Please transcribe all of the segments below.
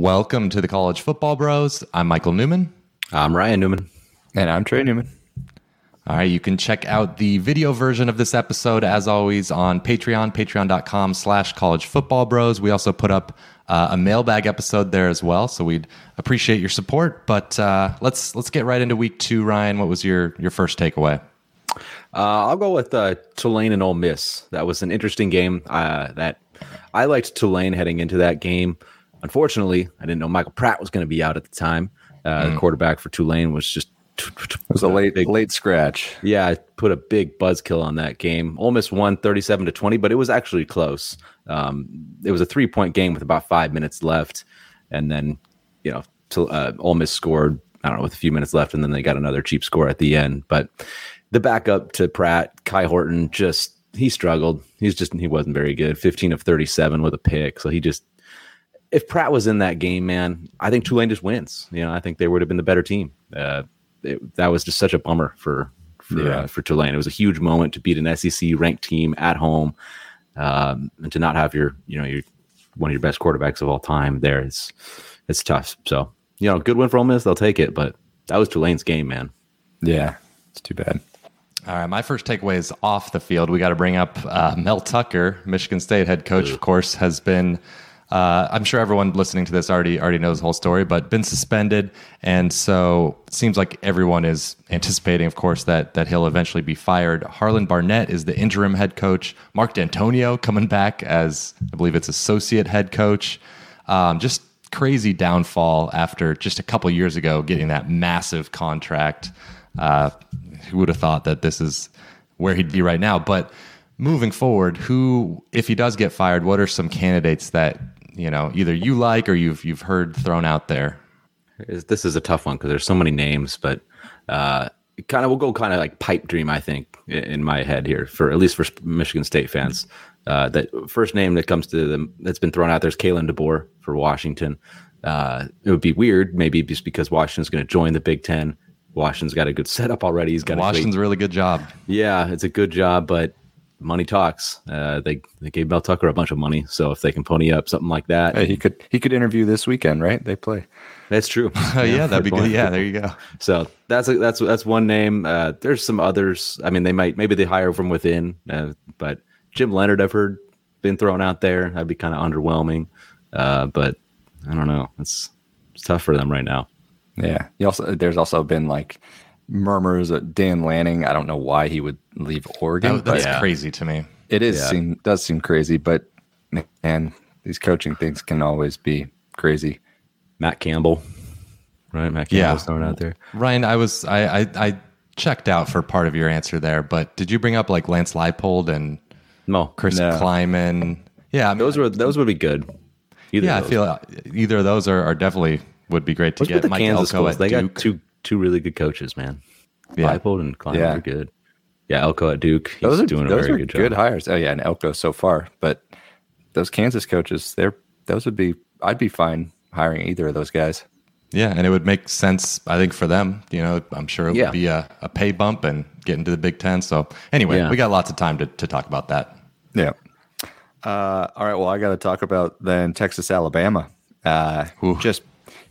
Welcome to the College Football Bros. I'm Michael Newman. I'm Ryan Newman. And I'm Trey Newman. All right, you can check out the video version of this episode, as always, on Patreon, patreon.com slash college football bros. We also put up uh, a mailbag episode there as well, so we'd appreciate your support. But uh, let's let's get right into week two. Ryan, what was your, your first takeaway? Uh, I'll go with uh, Tulane and Ole Miss. That was an interesting game. Uh, that I liked Tulane heading into that game. Unfortunately, I didn't know Michael Pratt was going to be out at the time. Uh, mm. The quarterback for Tulane was just it was a late big, late scratch. Yeah, I put a big buzzkill on that game. Ole Miss won 37 to 20, but it was actually close. Um, it was a three point game with about five minutes left, and then you know, to, uh, Ole Miss scored. I don't know with a few minutes left, and then they got another cheap score at the end. But the backup to Pratt, Kai Horton, just he struggled. He's just he wasn't very good. 15 of 37 with a pick, so he just if Pratt was in that game, man, I think Tulane just wins. You know, I think they would have been the better team. Uh, it, that was just such a bummer for for, yeah. uh, for Tulane. It was a huge moment to beat an SEC ranked team at home, um, and to not have your you know your one of your best quarterbacks of all time there is it's tough. So you know, good win for Ole Miss. They'll take it, but that was Tulane's game, man. Yeah, it's too bad. All right, my first takeaway is off the field. We got to bring up uh, Mel Tucker, Michigan State head coach. Of course, has been uh, I'm sure everyone listening to this already already knows the whole story, but been suspended, and so it seems like everyone is anticipating, of course, that that he'll eventually be fired. Harlan Barnett is the interim head coach. Mark Dantonio coming back as I believe it's associate head coach. Um, just crazy downfall after just a couple years ago getting that massive contract. Uh, who would have thought that this is where he'd be right now? But moving forward, who, if he does get fired, what are some candidates that you know either you like or you've you've heard thrown out there? This is a tough one because there's so many names, but uh, kind of we'll go kind of like pipe dream. I think in my head here for at least for Michigan State fans. Uh, that first name that comes to them that's been thrown out there is Kalen DeBoer for Washington. Uh, it would be weird, maybe just because Washington's going to join the Big Ten. Washington's got a good setup already. He's got Washington's a really good job. Yeah, it's a good job, but money talks. Uh, they they gave Mel Tucker a bunch of money, so if they can pony up something like that, hey, he could he could interview this weekend, right? They play. That's true. yeah, yeah that'd be point. good. Yeah, there you go. So that's a, that's that's one name. Uh, there's some others. I mean, they might maybe they hire from within, uh, but Jim Leonhard, I've heard been thrown out there. That'd be kind of underwhelming. Uh, but I don't know. It's it's tough for them right now. Yeah. You also there's also been like murmurs that Dan Lanning. I don't know why he would leave Oregon. That, that's yeah. crazy to me. It is yeah. seem does seem crazy, but man, these coaching things can always be crazy. Matt Campbell, right? Matt Campbell's yeah. thrown out there. Ryan, I was I, I, I checked out for part of your answer there, but did you bring up like Lance Leipold and no Chris no. Klieman? Yeah, I mean, those were those would be good. Either yeah, I feel either of those are, are definitely would be great to What's get. the Mike Kansas Elko schools? They Duke. got two two really good coaches, man. Yeah. Leipold and Klieman yeah. are good. Yeah, Elko at Duke. He's those are, doing a those very good job. Good hires. Oh yeah, and Elko so far. But those Kansas coaches, they're those would be I'd be fine hiring either of those guys. Yeah, and it would make sense, I think, for them. You know, I'm sure it yeah. would be a, a pay bump and get into the Big Ten. So anyway, yeah. we got lots of time to, to talk about that. Yeah. Uh, all right. Well, I got to talk about then Texas, Alabama. Uh, just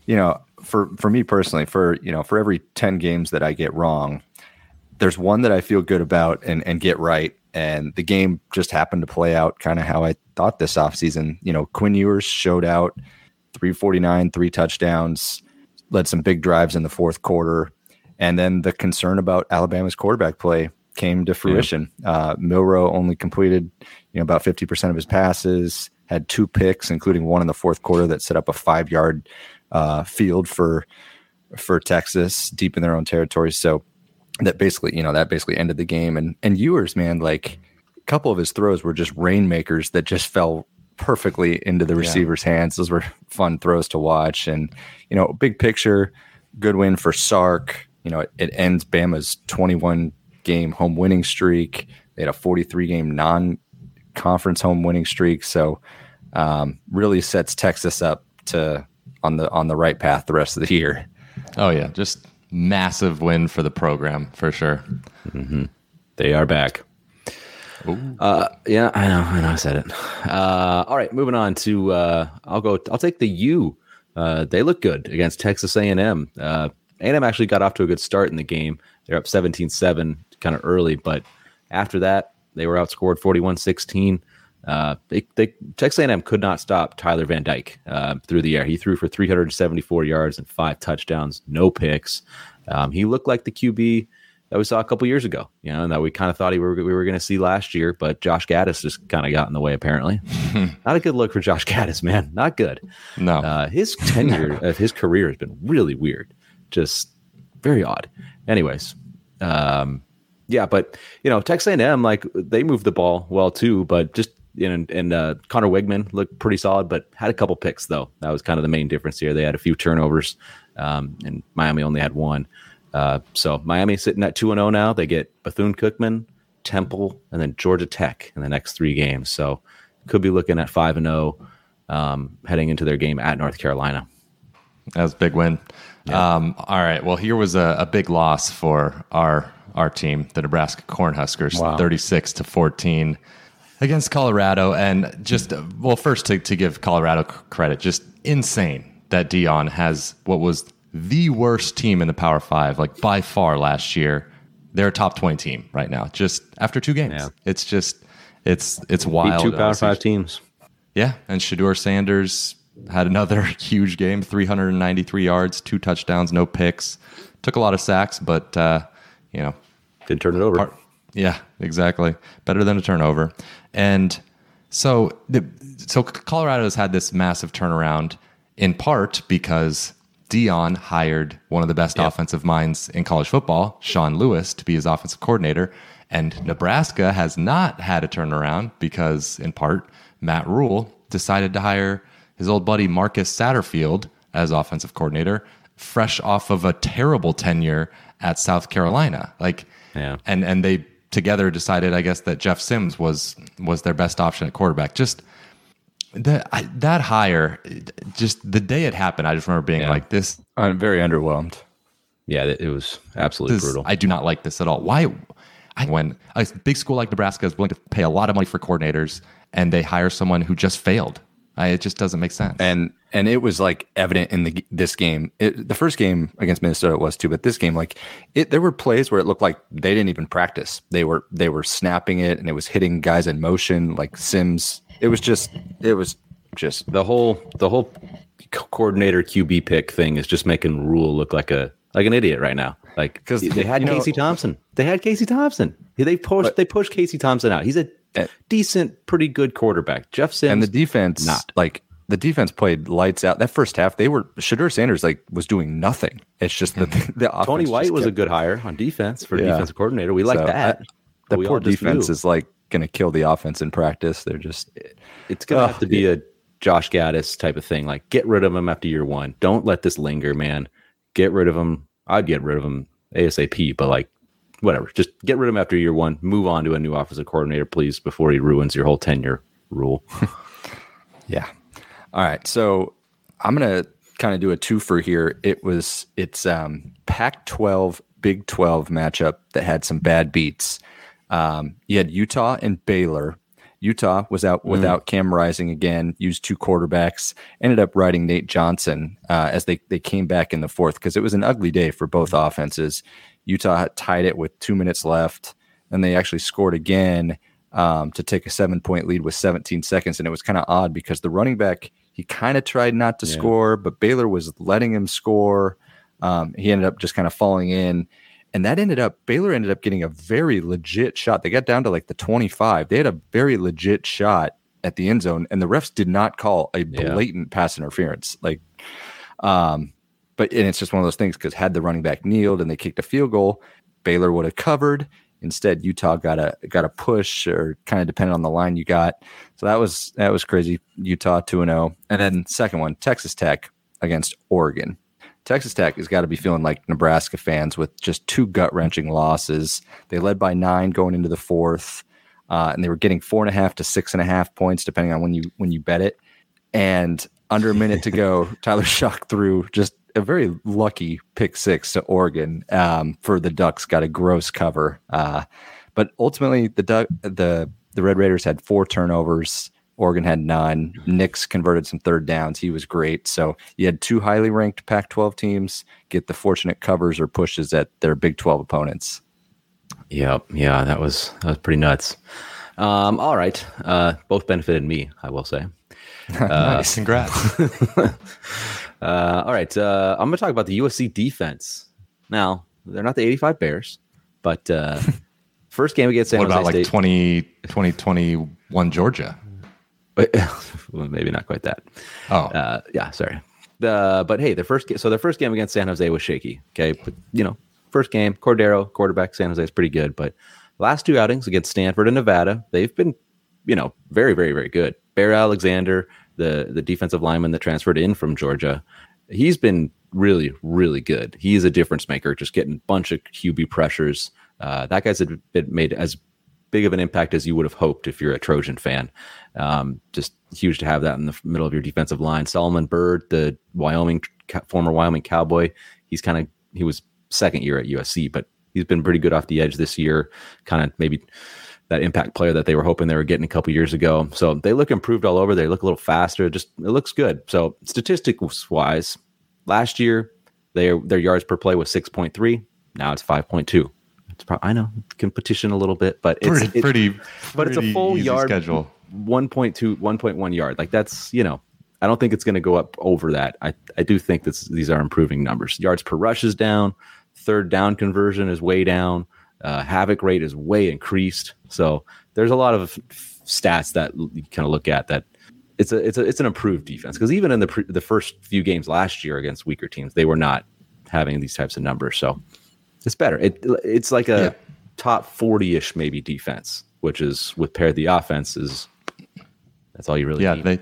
you know, for for me personally, for you know, for every ten games that I get wrong, there's one that I feel good about and and get right. And the game just happened to play out kind of how I thought this offseason. You know, Quinn Ewers showed out 349, three touchdowns, led some big drives in the fourth quarter. And then the concern about Alabama's quarterback play came to fruition. Yeah. Uh, Milroe only completed, you know, about 50% of his passes, had two picks, including one in the fourth quarter that set up a five yard uh, field for for Texas deep in their own territory. So that basically, you know, that basically ended the game. And and Ewers, man, like a couple of his throws were just rainmakers that just fell perfectly into the receiver's yeah. hands. Those were fun throws to watch. And you know, big picture, good win for Sark. You know, it, it ends Bama's 21 game home winning streak. They had a 43 game non conference home winning streak. So um, really sets Texas up to on the on the right path the rest of the year. Oh yeah, just massive win for the program for sure. Mm-hmm. They are back. Uh, yeah, I know, I know, I said it. Uh, all right, moving on to uh, I'll go. I'll take the U. Uh, they look good against Texas A&M. Uh, A&M actually got off to a good start in the game. They're up 17-7 kind of early, but after that, they were outscored 41-16. Uh, they, they, Texas A&M could not stop Tyler Van Dyke uh, through the air. He threw for 374 yards and five touchdowns, no picks. Um, he looked like the QB that we saw a couple years ago, you know, and that we kind of thought he were, we were going to see last year, but Josh Gattis just kind of got in the way, apparently. Not a good look for Josh Gattis, man. Not good. No. Uh, his tenure of his career has been really weird, just very odd. Anyways, um, yeah, but you know, Texas A&M like they moved the ball well too, but just know, and uh, Conner Weigman looked pretty solid, but had a couple picks though. That was kind of the main difference here. They had a few turnovers, um, and Miami only had one. Uh, so Miami sitting at two and zero oh now. They get Bethune Cookman, Temple, and then Georgia Tech in the next three games. So could be looking at five and zero oh, um, heading into their game at North Carolina. That was a big win. Yeah. Um, all right. Well, here was a, a, big loss for our our team, the Nebraska Cornhuskers, wow. thirty six to fourteen against Colorado. And just well, first to, to give Colorado credit, just insane that Deion has what was the worst team in the Power Five, like by far last year. They're a top twenty team right now. Just after two games, yeah. it's just it's it's wild. Beat two Power Five teams. Yeah, and Shedeur Sanders had another huge game, 393 yards, two touchdowns, no picks. Took a lot of sacks, but uh, you know, didn't turn it over. Part, yeah, exactly. Better than a turnover. And so, the, so Colorado has had this massive turnaround in part because Deion hired one of the best yep. offensive minds in college football, Sean Lewis, to be his offensive coordinator. And Nebraska has not had a turnaround because, in part, Matt Rhule decided to hire his old buddy Marcus Satterfield as offensive coordinator, fresh off of a terrible tenure at South Carolina. Like, yeah. and and they together decided, I guess, that Jeff Sims was was their best option at quarterback. Just that that hire, just the day it happened, I just remember being yeah. like, "This." I'm very underwhelmed. Yeah, it was absolutely this, brutal. I do not like this at all. Why? I, when a big school like Nebraska is willing to pay a lot of money for coordinators, and they hire someone who just failed, I, it just doesn't make sense. And and it was like evident in the this game. It, the first game against Minnesota was too, but this game, like it, there were plays where it looked like they didn't even practice. They were they were snapping it, and it was hitting guys in motion, like Sims. It was just it was just the whole the whole coordinator QB pick thing is just making Rhule look like a like an idiot right now. Like because they had Casey know, Thompson, they had Casey Thompson. They pushed but, they pushed Casey Thompson out. He's a Eh, decent, pretty good quarterback. Jeff Sims and the defense, not like the defense played lights out. That first half, they were Shedeur Sanders like was doing nothing. It's just that mm-hmm. the, the Tony White was kept, a good hire on defense for yeah. defensive coordinator. We like so that. I, the poor defense is like going to kill the offense in practice. They're just eh, it's going to have to be yeah. a Josh Gattis type of thing. Like get rid of him after year one. Don't let this linger, man. Get rid of him. I'd get rid of him ASAP. But like whatever. Just get rid of him after year one. Move on to a new offensive coordinator, please, before he ruins your whole tenure Rhule. yeah. All right. So I'm gonna kind of do a twofer here. It was it's um Pac-12 Big 12 matchup that had some bad beats. Um, you had Utah and Baylor. Utah was out mm. without Cam Rising again, used two quarterbacks, ended up riding Nate Johnson uh, as they, they came back in the fourth because it was an ugly day for both offenses. Utah tied it with two minutes left, and they actually scored again um, to take a seven point lead with 17 seconds. And it was kind of odd because the running back, he kind of tried not to yeah. score, but Baylor was letting him score. Um, he ended up just kind of falling in. And that ended up, Baylor ended up getting a very legit shot. They got down to like the 25. They had a very legit shot at the end zone, and the refs did not call a blatant yeah. pass interference. Like, um, but and it's just one of those things because had the running back kneeled and they kicked a field goal, Baylor would have covered. Instead, Utah got a got a push or kind of depended on the line you got. So that was that was crazy. Utah two and zero, oh. and then second one, Texas Tech against Oregon. Texas Tech has got to be feeling like Nebraska fans with just two gut wrenching losses. They led by nine going into the fourth, uh, and they were getting four and a half to six and a half points depending on when you when you bet it. And under a minute to go, Tyler Shough threw just a very lucky pick six to Oregon um, for the Ducks. Got a gross cover, uh, but ultimately the Duck, the the Red Raiders had four turnovers. Oregon had none. Nix converted some third downs. He was great. So you had two highly ranked Pac 12 teams get the fortunate covers or pushes at their Big 12 opponents. Yep. Yeah, that was that was pretty nuts. Um, all right. Uh, both benefited me, I will say. nice. Congrats. uh, all right. Uh, I'm going to talk about the USC defense. Now, they're not the 85 Bears, but uh, first game against San what Jose about State. like 20, 2021 Georgia? well, maybe not quite that. Oh, Uh, yeah, sorry. The but hey, the first game. So their first game against San Jose was shaky. Okay, but you know, first game, Cordeiro quarterback, San Jose is pretty good. But last two outings against Stanford and Nevada, they've been, you know, very, very, very good. Bear Alexander, the the defensive lineman that transferred in from Georgia, he's been really, really good. He's a difference maker, just getting a bunch of QB pressures. Uh, that guy's made as big of an impact as you would have hoped if you're a Trojan fan. Um, just huge to have that in the middle of your defensive line. Solomon Byrd, the Wyoming former Wyoming Cowboy, he's kind of he was second year at USC, but he's been pretty good off the edge this year. Kind of maybe that impact player that they were hoping they were getting a couple years ago. So they look improved all over. They look a little faster. Just it looks good. So statistics wise, last year their their yards per play was six point three. Now it's five point two. It's probably, I know competition a little bit, but it's pretty, it- pretty, but it's a full yard schedule. 1.2 1.1 yard like that's you know i don't think it's going to go up over that i i do think that these are improving numbers yards per rush is down third down conversion is way down uh, havoc rate is way increased so there's a lot of stats that you kind of look at that it's a it's a it's an improved defense because even in the pre, the first few games last year against weaker teams they were not having these types of numbers so it's better it it's like a Yeah. top 40ish maybe defense which is with paired the offense is that's all you really Yeah, need. they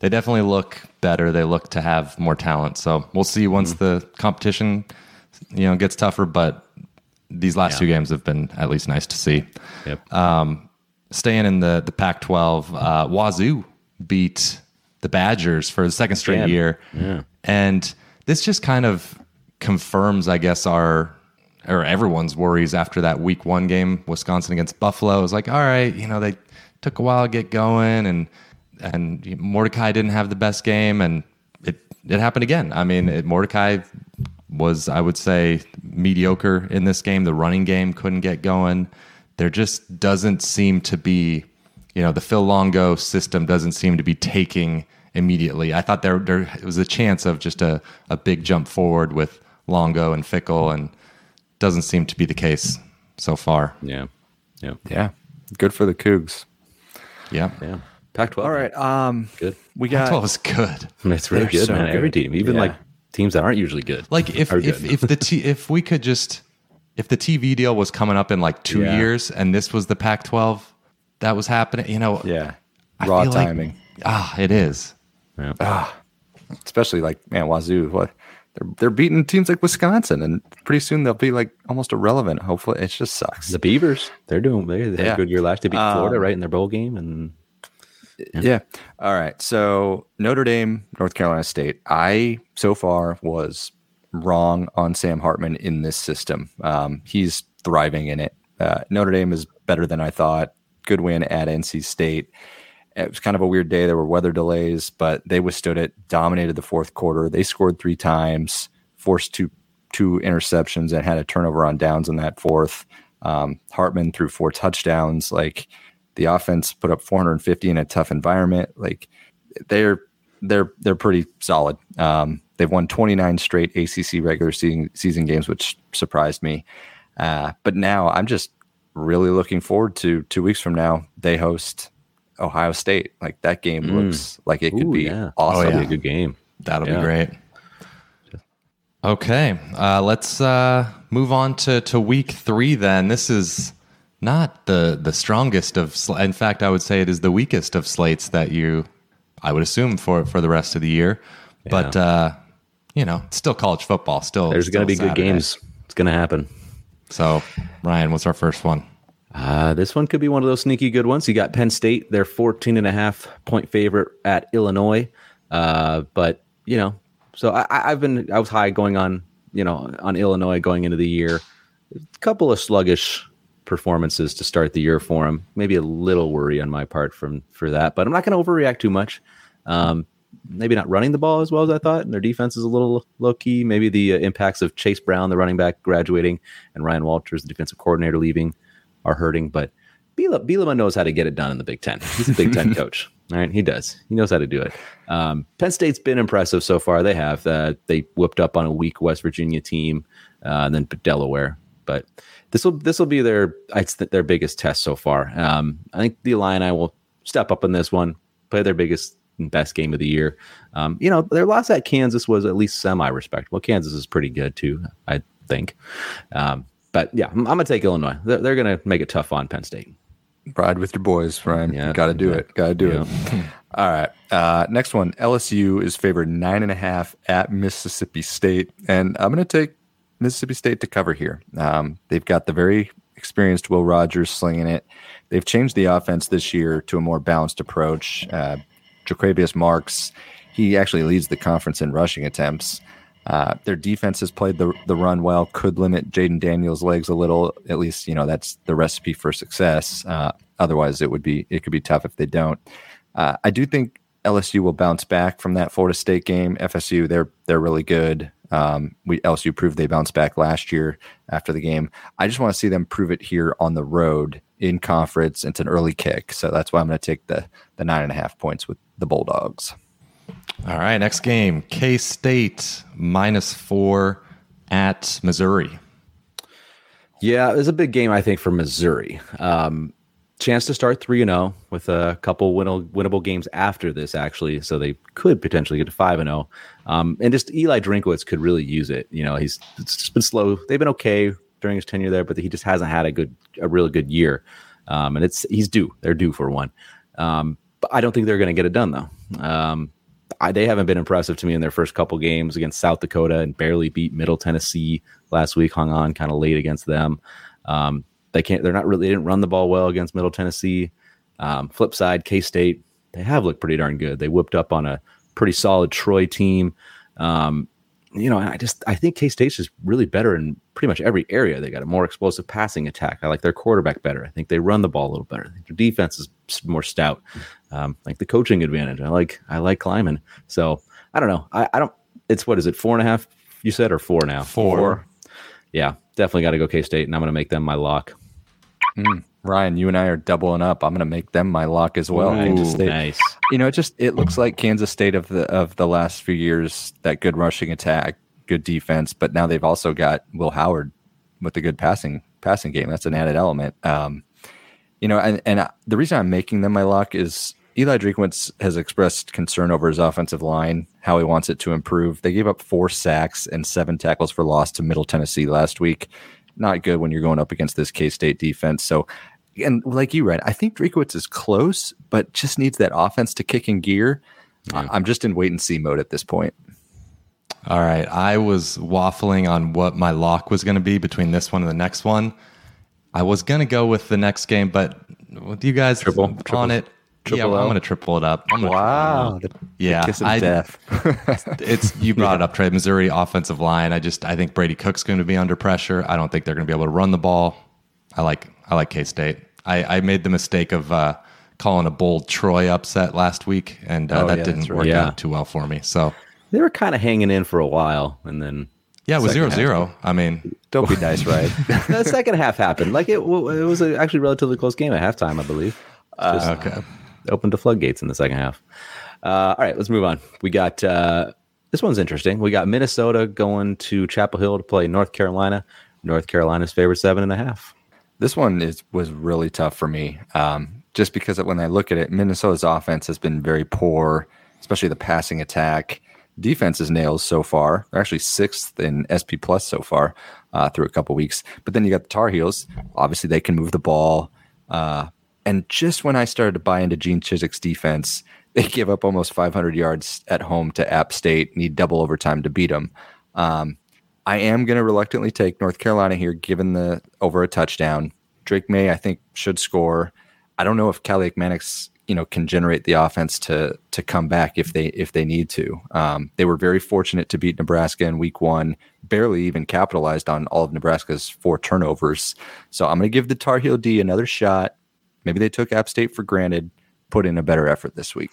they definitely look better. They look to have more talent. So we'll see once Mm-hmm. the competition, you know, gets tougher. But these last Yeah. two games have been at least nice to see. yep. Um, staying in the the Pac-12, uh, Wazoo beat the Badgers for the second straight year, Yeah. and this just kind of confirms, I guess, our or everyone's worries after that Week One game, Wisconsin against Buffalo. It was like, all right, you know, they took a while to get going, and and Mordecai didn't have the best game, and it it happened again. I mean, it, Mordecai was, I would say, mediocre in this game. The running game couldn't get going. There just doesn't seem to be, you know, the Phil Longo system doesn't seem to be taking immediately. I thought there there was a chance of just a, a big jump forward with Longo and Fickell, and doesn't seem to be the case so far. yeah. Yeah. Yeah. Good for the Cougs. Yeah. Yeah. Pac 12. All right. Um, Good. we got That was good. It's really good, so man. Every team, even Yeah. like teams that aren't usually good. Like if if good. if the t- if we could just if the TV deal was coming up in like two Yeah. years and this was the Pac-12 that was happening, you know, yeah I raw feel like- timing. ah, it is. yeah. especially like man, Wazoo. What they're they're beating teams like Wisconsin, and pretty soon they'll be like almost irrelevant. Hopefully, it just sucks. the Beavers, they're doing, they, they had Yeah. a good year last. They beat Florida, Um, right, in their bowl game. And yeah. All right. So Notre Dame, North Carolina State. I so far was wrong on Sam Hartman in this system. Um, he's thriving in it. Uh, Notre Dame is better than I thought. Good win at NC State. It was kind of a weird day. There were weather delays, but they withstood it. Dominated the fourth quarter. They scored three times, forced two two interceptions, and had a turnover on downs in that fourth. Um, Hartman threw four touchdowns. Like the offense put up 450 in a tough environment. Like they're they're they're pretty solid. Um, they've won 29 straight ACC regular season season games, which surprised me. Uh, but now I'm just really looking forward to two weeks from now. They host Ohio State. Like that game looks like it could Ooh, be yeah. awesome. That'll yeah. be a good game. That'll Yeah. be great. Okay, uh, let's uh, move on to, to week three. Then this is not the the strongest of. Sl- in fact, I would say it is the weakest of slates that you, I would assume for for the rest of the year. But uh, you know, it's still college football. Still, There's going to be good games. It's going to happen. So, Ryan, what's our first one? Uh, this one could be one of those sneaky good ones. You got Penn State, they're 14 and a half point favorite at Illinois. Uh, but, you know, so I, I- I've been, I was high going on, you know, on Illinois going into the year. A couple of sluggish performances to start the year for him. Maybe a little worry on my part from for that, but I'm not going to overreact too much. Um, maybe not running the ball as well as I thought, and their defense is a little low key. Maybe the uh, impacts of Chase Brown, the running back, graduating, and Ryan Walters, the defensive coordinator, leaving, are hurting. But Bielema, Bielema knows how to get it done in the Big Ten. He's a Big Ten coach. All right, he does. He knows how to do it. Um, Penn State's been impressive so far. They have. Uh, they whooped up on a weak West Virginia team, uh, and then Delaware. But this will this will be their their biggest test so far. Um, I think the Illini will step up in this one, play their biggest and best game of the year. Um, you know, their loss at Kansas was at least semi respectable. Kansas is pretty good too, I think. Um, but yeah, I'm, I'm, gonna take Illinois. They're, they're, gonna make it tough on Penn State. Ride with your boys, Ryan. Yeah, got to do yeah. it. Got to do yeah. it. All right. Uh, next one. LSU is favored nine and a half at Mississippi State, and I'm going to take Mississippi State to cover here. Um, they've got the very experienced Will Rogers slinging it. They've changed the offense this year to a more balanced approach. Uh, Marks, he actually leads the conference in rushing attempts. Uh, their defense has played the the run well, could limit Jayden Daniels' legs a little. At least you know that's the recipe for success. Uh, otherwise, it would be it could be tough if they don't. Uh, I do think LSU will bounce back from that Florida State game. FSU, they're they're really good. Um, we LSU proved they bounced back last year after the game. I just want to see them prove it here on the road in conference. It's an early kick, so that's why I'm going to take the the nine and a half points with the Bulldogs. All right, next game K State minus four at Missouri. Yeah, it was a big game, I think, for Missouri. Um, chance to start 3 and 0 with a couple winnable, winnable games after this actually. So they could potentially get to 5 and 0 um, and just Eli Drinkwitz could really use it. You know he's just been slow. They've been okay during his tenure there but he just hasn't had a good a really good year. Um, and it's he's due. They're due for one. Um, but I don't think they're going to get it done though. Um, I, they haven't been impressive to me in their first couple games against South Dakota and barely beat Middle Tennessee last week hung on kind of late against them. Um, they can't. They're not really. They didn't run the ball well against Middle Tennessee. Um, flip side, K State. They have looked pretty darn good. They whipped up on a pretty solid Troy team. Um, you know, I just I think K State's just really better in pretty much every area. They got a more explosive passing attack. I like their quarterback better. I think they run the ball a little better. I think their defense is more stout. Um, like the coaching advantage. I like I like Klieman. So I don't know. I, I don't. It's what is it? Four and a half. You said or four now? Four. four. Yeah, definitely got to go K State, and I'm going to make them my lock. Mm. Ryan, you and I are doubling up. I'm going to make them my lock as well. Ooh. Nice. You know, it just it looks like Kansas State of the of the last few years that good rushing attack, good defense, but now they've also got Will Howard with a good passing passing game. That's an added element. Um, you know, and and the reason I'm making them my lock is Eli Drinkwitz has expressed concern over his offensive line, how he wants it to improve. They gave up four sacks and seven tackles for loss to Middle Tennessee last week not good when you're going up against this K State defense. So, and like you read, I think Drinkwitz is close, but just needs that offense to kick in gear. Yeah. I'm just in wait and see mode at this point. All right. I was waffling on what my lock was going to be between this one and the next one. I was going to go with the next game, but with you guys triple, on triple. it, Triple yeah, I'm going to triple it up. wow. The, yeah. The kiss of I, death. it's you brought yeah. it up, Trey. Missouri offensive line. I just I think Brady Cook's going to be under pressure. I don't think they're going to be able to run the ball. I like I like K State. I, I made the mistake of uh, calling a bold Troy upset last week, and uh, oh, that yeah, didn't right. work yeah. out too well for me. So they were kind of hanging in for a while, and then yeah, it was zero half. zero. I mean, don't be nice, right? the second half happened. Like it, it was a, actually relatively close game at halftime, I believe. Uh, okay opened the floodgates in the second half. Uh, all right, let's move on. We got uh, this one's interesting. We got Minnesota going to Chapel Hill to play North Carolina. North Carolina's favorite seven and a half. This one is was really tough for me, um, just because when I look at it, Minnesota's offense has been very poor, especially the passing attack. Defense is nails so far. They're actually sixth in SP plus so far uh, through a couple weeks. But then you got the Tar Heels. Obviously, they can move the ball. Uh, and just when I started to buy into Gene Chizik's defense, they give up almost 500 yards at home to App State, need double overtime to beat them. Um, I am going to reluctantly take North Carolina here, given the over a touchdown. Drake Maye, I think, should score. I don't know if Kaliakmanis you know can generate the offense to to come back if they if they need to. Um, they were very fortunate to beat Nebraska in Week One. Barely even capitalized on all of Nebraska's four turnovers. So I'm going to give the Tar Heel D another shot. Maybe they took App State for granted. Put in a better effort this week.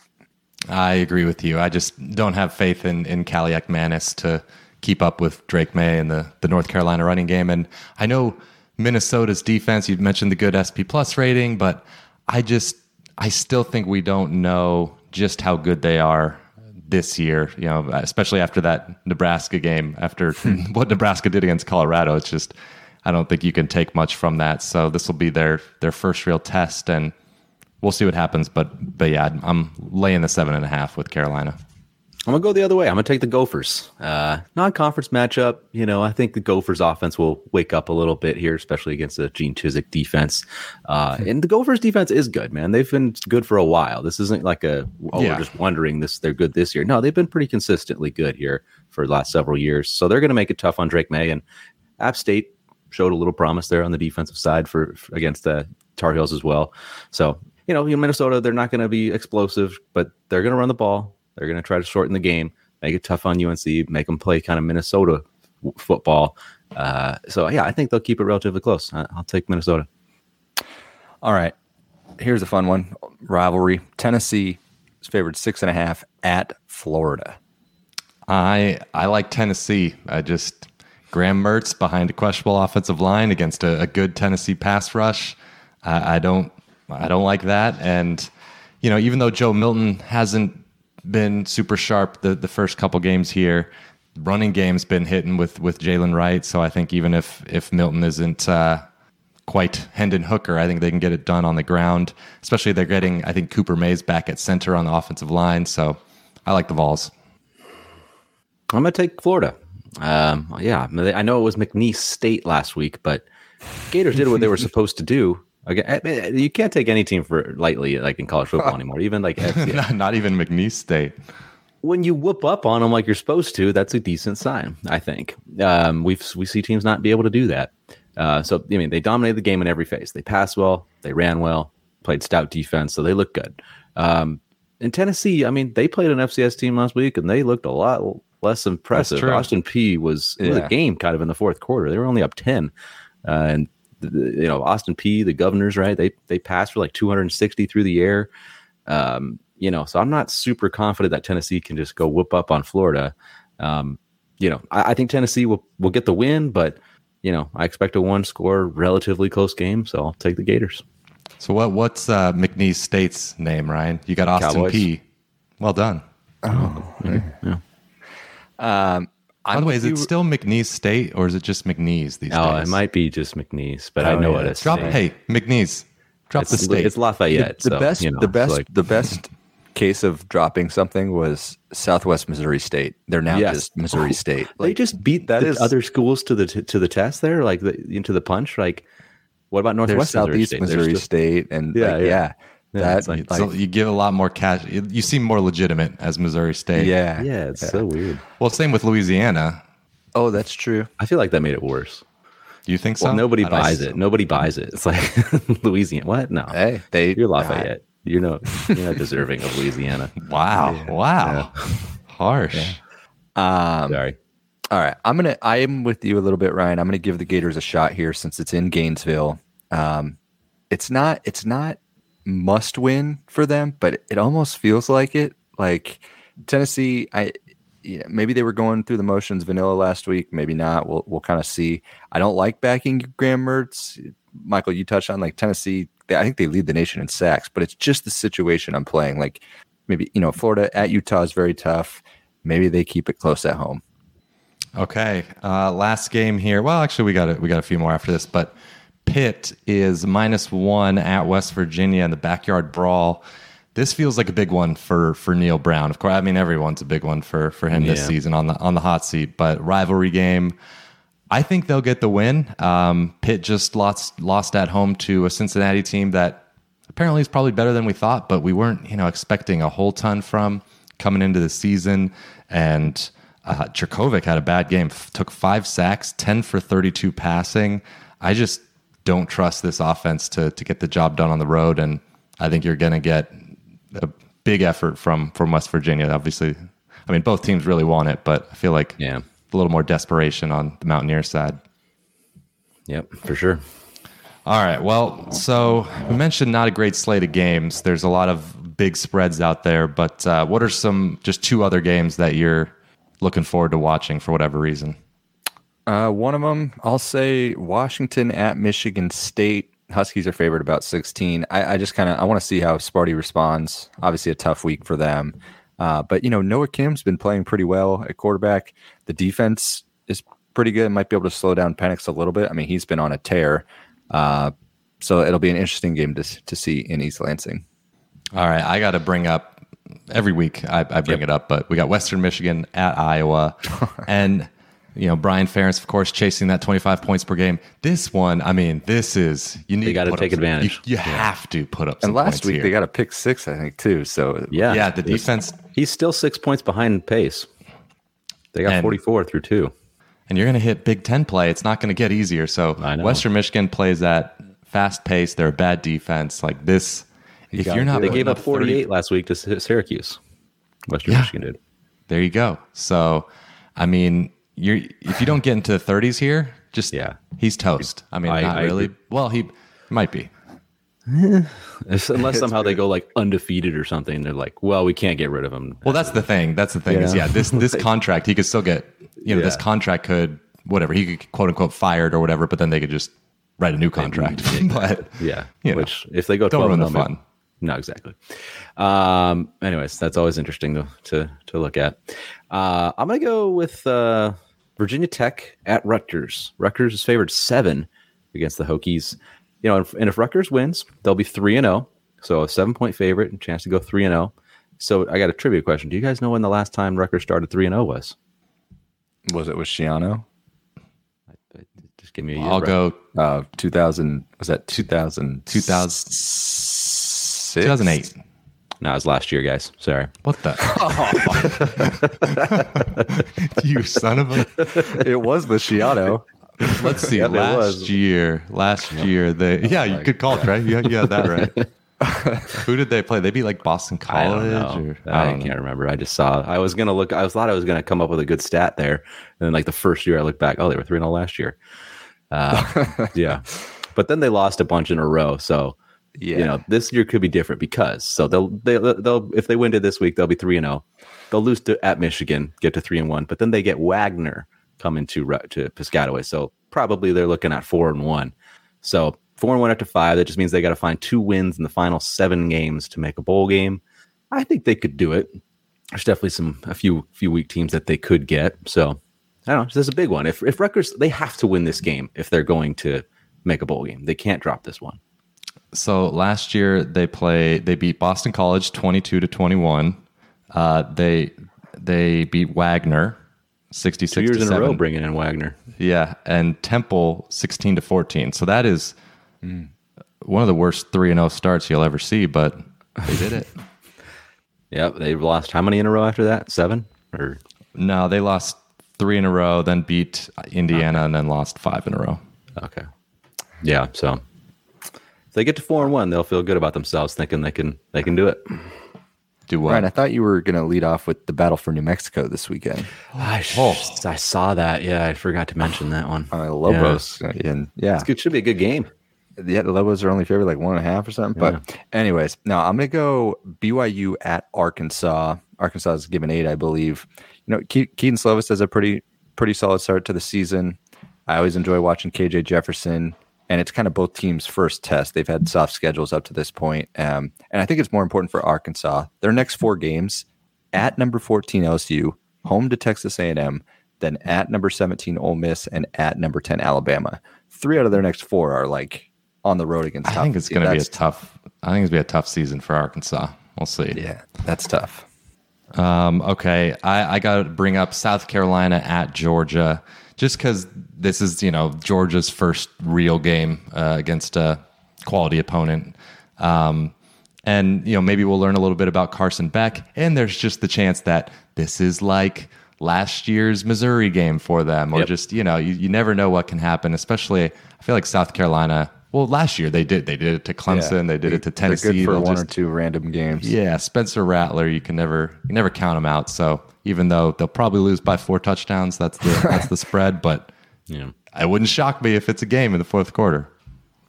I agree with you. I just don't have faith in in Kaliakmanis to keep up with Drake Maye and the the North Carolina running game. And I know Minnesota's defense. You mentioned the good SP plus rating, but I just I still think we don't know just how good they are this year. You know, especially after that Nebraska game, after what Nebraska did against Colorado. It's just I don't think you can take much from that. So this will be their their first real test, and we'll see what happens. But but yeah, I'm laying the seven and a half with Carolina. I'm gonna go the other way. I'm gonna take the Gophers. Uh, non-conference matchup. You know, I think the Gophers offense will wake up a little bit here, especially against the Gene Chizik defense. Uh, and the Gophers defense is good, man. They've been good for a while. This isn't like a oh, yeah. we're just wondering this. They're good this year. No, they've been pretty consistently good here for the last several years. So they're gonna make it tough on Drake Maye and App State showed a little promise there on the defensive side for, for against the Tar Heels as well. So you know, in Minnesota, they're not going to be explosive, but they're going to run the ball they're going to try to shorten the game, make it tough on UNC, make them play kind of Minnesota w- football. Uh, so yeah, I think they'll keep it relatively close. I- I'll take Minnesota. All right, here's a fun one: rivalry. Tennessee is favored six and a half at Florida. I I like Tennessee. I just Graham Mertz behind a questionable offensive line against a, a good Tennessee pass rush. I, I don't I don't like that. And you know, even though Joe Milton hasn't been super sharp the, the first couple games here. Running game's been hitting with with Jaylen Wright, so I think even if if Milton isn't uh, quite Hendon Hooker, I think they can get it done on the ground. Especially they're getting I think Cooper Mays back at center on the offensive line, so I like the Vols. I'm gonna take Florida. Um, yeah, I know it was McNeese State last week, but Gators did what they were supposed to do Okay, you can't take any team for lightly, like in college football anymore. Even like not, not, even McNeese State. When you whoop up on them like you're supposed to, that's a decent sign. I think um, we we see teams not be able to do that. Uh, so I mean, they dominated the game in every phase. They passed well, they ran well, played stout defense, so they look good. Um, in Tennessee, I mean, they played an FCS team last week and they looked a lot less impressive. Austin Peay was yeah. the game kind of in the fourth quarter. They were only up ten, uh, and you know Austin Peay, the Governors, right? They they passed for like 260 through the air. Um, you know, so I'm not super confident that Tennessee can just go whoop up on Florida. Um, you know, I, I, think Tennessee will will get the win, but you know, I expect a one score, relatively close game, so I'll take the Gators. So what what's uh, McNeese State's name, Ryan? You got Austin Cowboys. Peay. Well done. Oh, okay. yeah. Um, by the way, is it still McNeese State or is it just McNeese these oh, days? it might be just McNeese, but oh, I know yeah. what it's. Drop, hey, McNeese, drop it's, the state. It's Lafayette. The, the so, best, you know, the best, like, the best case of dropping something was Southwest Missouri State. They're now yes. just Missouri oh, State. Like, they just beat that is, other schools to the to the test there, like the, into the punch. Like, what about Northwest Southeast Missouri State? Missouri State and yeah, like, yeah. yeah. Yeah, that, like, like, you give a lot more cash. You seem more legitimate as Missouri State. Yeah, yeah, it's yeah. so weird. Well, same with Louisiana. Oh, that's true. I feel like that made it worse. Do you think so? Well, nobody buys it. Nobody buys it. It's like Louisiana. What? No. Hey, they you're Lafayette. You're not you're not deserving of Louisiana. Wow. Yeah. Wow. Yeah. Harsh. Yeah. Um, Sorry. All right. I'm gonna I am with you a little bit, Ryan. I'm gonna give the Gators a shot here since it's in Gainesville. Um, it's not it's not must win for them, but it almost feels like it. Like Tennessee, I yeah, maybe they were going through the motions vanilla last week. Maybe not. We'll we'll kind of see. I don't like backing Graham Mertz. Michael, you touched on like Tennessee. They, I think they lead the nation in sacks, but it's just the situation I'm playing. Like maybe you know Florida at Utah is very tough. Maybe they keep it close at home. Okay, uh, last game here. Well, actually, we got a, we got a few more after this, but Pitt is minus one at West Virginia in the backyard brawl this feels like a big one for for Neal Brown. Of course, I mean everyone's a big one for for him yeah. this season on the on the hot seat. But rivalry game, I think they'll get the win. Um, Pitt just lost lost at home to a Cincinnati team that apparently is probably better than we thought, but we weren't you know expecting a whole ton from coming into the season. And uh, had a bad game, F- took five sacks, ten for thirty two passing. I just don't trust this offense to to get the job done on the road, and I think you're going to get a big effort from from West Virginia. Obviously, I mean both teams really want it, but I feel like Yeah. a little more desperation on the Mountaineer side. Yep, for sure. All right. Well, so we mentioned not a great slate of games. There's a lot of big spreads out there, but uh, what are some just two other games that you're looking forward to watching for whatever reason? Uh, one of them, I'll say Washington at Michigan State. Huskies are favored about 16. I, I just kind of I want to see how Sparty responds. Obviously, a tough week for them, uh, but you know Noah Kim's been playing pretty well at quarterback. The defense is pretty good. Might be able to slow down Penix a little bit. I mean, he's been on a tear, uh, so it'll be an interesting game to to see in East Lansing. All right, I got to bring up every week. I, I bring it up, but we got Western Michigan at Iowa, and you know Brian Ferentz, of course, chasing that 25 points per game. This one, I mean, this is you need. gotta put up take some- advantage. You, you have to put up. Some And last week here. they got a pick six, I think, too. So Yeah. yeah, the defense, He's still six points behind pace. They got And- 44 through two. and you're going to hit Big Ten play. It's not going to get easier. So Western Michigan plays at fast pace. They're a bad defense. Like this, if you're not, They gave up 30 48 last week to Syracuse. Western Yeah. Michigan did. There you go. So, I mean, you're if you don't get into the 30s here, just Yeah. he's toast. I mean, I- not I really. agree. Well, he might be. Unless somehow they go like undefeated or something. They're like, well, we can't get rid of him. Well, that's the thing. That's the thing is, Yeah. yeah, this this contract he could still get. You know, this contract could whatever he could quote unquote fired or whatever, but then they could just write a new contract. but Yeah. You know, Which, if they go don't ruin the fun. No, exactly. Um, anyways, that's always interesting to to, to look at. Uh, I'm gonna go with uh, Virginia Tech at Rutgers. Rutgers is favored seven against the Hokies. You know, and if, and if Rutgers wins, they'll be three and zero. So a seven point favorite and chance to go three and zero. So I got a trivia question. Do you guys know when the last time Rutgers started three and zero was? was it with Schiano? Just give me a year. I'll go Uh, 2000 was that 2000 2000 six? 2008. No, it was last year, guys. Sorry. What the? you son of a. It was the Schiano. Let's see. Yep, it last year, last year, they yeah, you could call it right. You, you had that right. Who did they play? They beat like Boston College. don't. Or, I, I don't know. can't remember. I just saw. I was gonna look. I was thought I was gonna come up with a good stat there, and then like the first year I looked back, oh, they were three and 0 last year. Uh, yeah, but then they lost a bunch in a row. So Yeah. you know this year could be different because so they'll they, they'll if they win to this week they'll be three and zero. They'll lose to at Michigan, get to three and one, but then they get Wagner coming to to Piscataway. So probably they're looking at four and one. So four and one after five. That just means they got to find two wins in the final seven games to make a bowl game. I think they could do it. There's definitely some a few few weak teams that they could get. So I don't know. This is a big one. If if Rutgers they have to win this game if they're going to make a bowl game. They can't drop this one. So last year they play they beat Boston College 22 to 21. Uh, they they beat Wagner 66 Two years to in 7. a row bringing in Wagner. Yeah, and Temple 16 to 14. So that is Hmm. one of the worst 3 and 0 starts you'll ever see, but they did it. Yep, they've lost how many in a row after that? Seven or no, they lost 3 in a row, then beat Indiana and then lost 5 in a row. okay. Yeah, so if they get to four and one, they'll feel good about themselves, thinking they can they can do it. Do what? Ryan, I thought you were going to lead off with the battle for New Mexico this weekend. I, sh- I saw that. Yeah, I forgot to mention that one. Uh, Lobos. And yeah, It should be a good game. yeah, the Lobos are only favored like one and a half or something. But, anyways, no, I'm going to go BYU at Arkansas. Arkansas is given eight, I believe. You know, Ke- Kedon Slovis has a pretty, pretty solid start to the season. I always enjoy watching KJ Jefferson, and it's kind of both teams' first test. They've had soft schedules up to this point, um, and I think it's more important for Arkansas. Their next four games at number 14 LSU, home to Texas A&M, then at number 17 Ole Miss, and at number 10 Alabama. Three out of their next four are like on the road against. I top think it's going to be a tough I think it's going to be a tough season for Arkansas. We'll see. Yeah, that's tough. Um, okay, I, I got to bring up South Carolina at Georgia, just because this is you know Georgia's first real game uh, against a quality opponent, um, and you know maybe we'll learn a little bit about Carson Beck, and there's just the chance that this is like last year's Missouri game for them, or Yep. just you know you, you never know what can happen. Especially, I feel like South Carolina Well, last year they did. They did it to Clemson. They did They- it to they're good Tennessee. for They'll one just- or two random games. Yeah, Spencer Rattler, you can never you never count him out. So even though they'll probably lose by four touchdowns, that's the that's the spread. But Yeah. it wouldn't shock me if it's a game in the fourth quarter.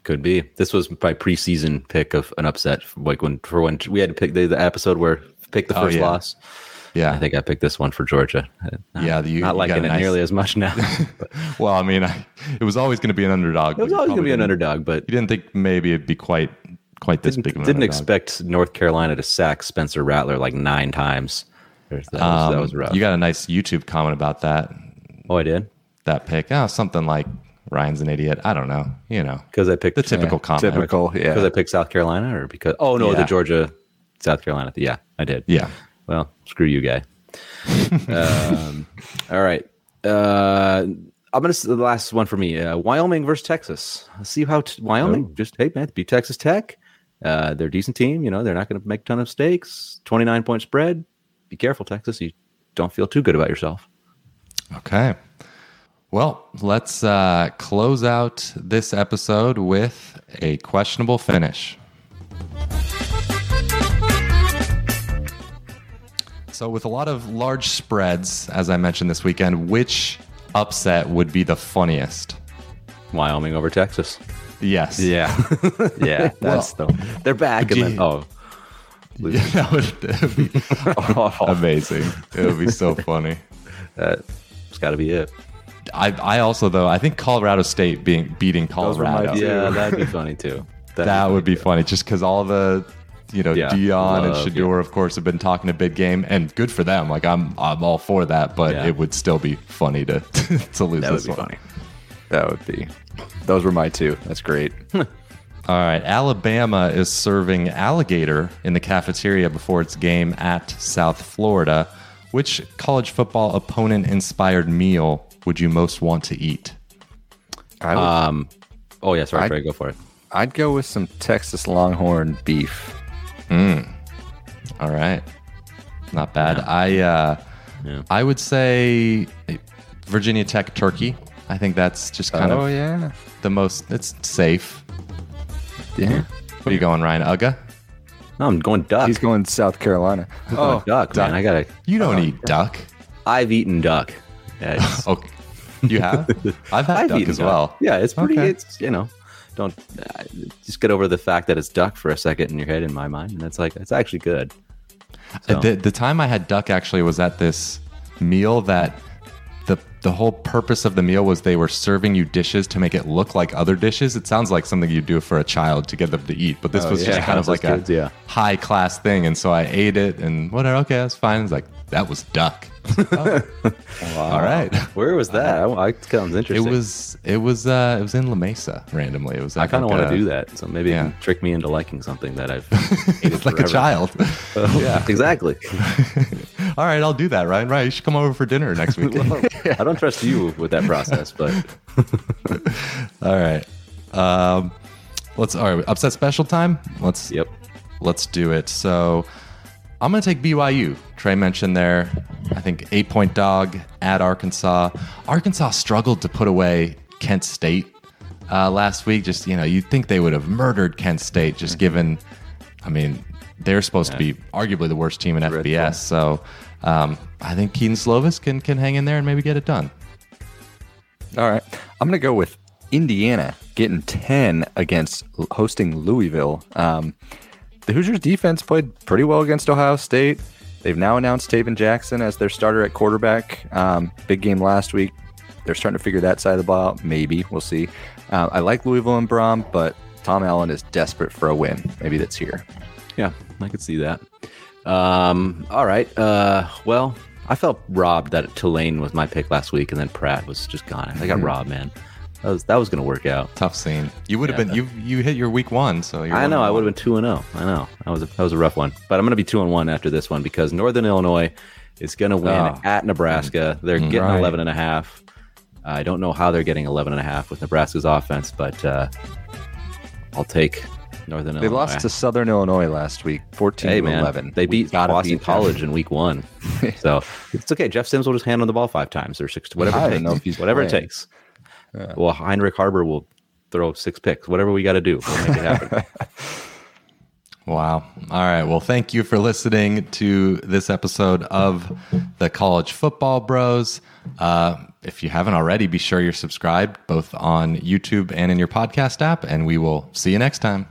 Could be. This was my preseason pick of an upset, like when for when we had to pick the, the episode where pick the Oh, first yeah. loss. Yeah, I think I picked this one for Georgia. Yeah, you- not you liking it nice- nearly as much now. Well, I mean, I, it was always going to be an underdog. it was always going to be an underdog, but You didn't think maybe it'd be quite quite this didn't, big didn't underdog. expect North Carolina to sack Spencer Rattler like nine times. That was, that Um, was rough. You got a nice YouTube comment about that oh, I did that pick. Oh, something like Ryan's an idiot. I don't know. You know, because I picked the typical comment. Typical, yeah. Because. I picked South Carolina, or because oh no, the Georgia, South Carolina. Yeah, I did. Yeah. Well, screw you, guy. um, all right. Uh, I'm gonna the last one for me. Uh, Wyoming versus Texas. Let's see how t- Wyoming just hey man beat Texas Tech. Uh, they're a decent team. You know they're not going to make a ton of mistakes. 29 point spread. Be careful, Texas. You don't feel too good about yourself. Okay. Well, let's uh, close out this episode with a questionable finish. So, with a lot of large spreads, as I mentioned this weekend, which upset would be the funniest? Wyoming over Texas. Yes. Yeah. yeah. That's the They're back. And then, you- oh, that would, that would be amazing. It would be so funny. That's got to be it. I, I also though I think Colorado State being beating were my Colorado. Yeah, that'd be funny too. That'd That would be funny, just because all the, you know, Yeah, Deion and love, Shedeur, of course, have been talking a big game, and good for them. Like I'm, I'm all for that, but Yeah. it would still be funny to to lose that would this be one. funny. that would be. Those were my two. That's great. All right, Alabama is serving alligator in the cafeteria before its game at South Florida. Which college football opponent inspired meal would you most want to eat? I would, Um. Oh yeah, sorry, I- Trey, go for it. I'd go with some Texas Longhorn beef. All right. Not bad. I uh, Yeah. I would say Virginia Tech turkey. I think that's just kind oh of yeah. the most it's safe. Yeah. What are you going, Ryan? Uga? No, I'm going duck. He's going South Carolina. oh, duck, man. I gotta. You don't eat duck. I've eaten duck. Yeah, it's- Okay. You have? I've had I've duck eaten as well. Yeah, it's pretty. Okay. It's you know, don't uh, just get over the fact that it's duck for a second in your head. In my mind, and it's like it's actually good. So- The, the time I had duck actually was at this meal that the the whole purpose of the meal was they were serving you dishes to make it look like other dishes. It sounds like something you'd do for a child to get them to eat, but this Oh, was yeah. just kind of like as a yeah. high class thing. And so I ate it and whatever. Okay, that's fine. It's like that was duck. Oh, All right. Where was that? I, I, it sounds It was it was uh it was in La Mesa randomly. It was I kind of like want to do that. So maybe yeah. it can trick me into liking something that I've hated like a forever. child. yeah, exactly. All right, I'll do that, Ryan. Right, you should come over for dinner next week. I don't trust you with that process, but All right. Um, let's all right. Upset special time. Let's yep. let's do it. So I'm gonna take BYU. Trey mentioned there. I think eight point dog at Arkansas. Arkansas struggled to put away Kent State uh, last week. Just you know, you'd think they would have murdered Kent State, just given. I mean, they're supposed to be arguably the worst team in FBS. So um, I think Kedon Slovis can can hang in there and maybe get it done. All right. I'm going to go with Indiana getting 10 against hosting Louisville. Um, the Hoosiers defense played pretty well against Ohio State. They've now announced Tayven Jackson as their starter at quarterback. Um, big game last week. They're starting to figure that side of the ball out. Maybe. We'll see. Uh, I like Louisville and Brohm, but Tom Allen is desperate for a win. Maybe that's here. Yeah, I could see that. Um, all right. Uh, well, I felt robbed that Tulane was my pick last week, and then Pratt was just gone. I got robbed, man. That was that was going to work out. Tough scene. You would have Yeah. been you you hit your week one, so you're I know. I would have been two and zero. I know. That was a, that was a rough one, but I'm going to be two and one after this one because Northern Illinois is going to win Oh. at Nebraska. They're getting Right. 11 and a half. I don't know how they're getting 11 and a half with Nebraska's offense, but uh, I'll take Northern They Illinois. lost to Southern Illinois last week, 14 hey, man, 11. they beat Boston beat. College in week one, so it's okay. Jeff Sims will just hand on the ball five times or six, whatever I it don't takes. know if he's whatever it playing. takes. Well, Heinrich Haarberg will throw six picks. Whatever we got to do, we'll make it happen. Wow. All right. Well, thank you for listening to this episode of the College Football Bros. Uh, if you haven't already, be sure you're subscribed both on YouTube and in your podcast app, and we will see you next time.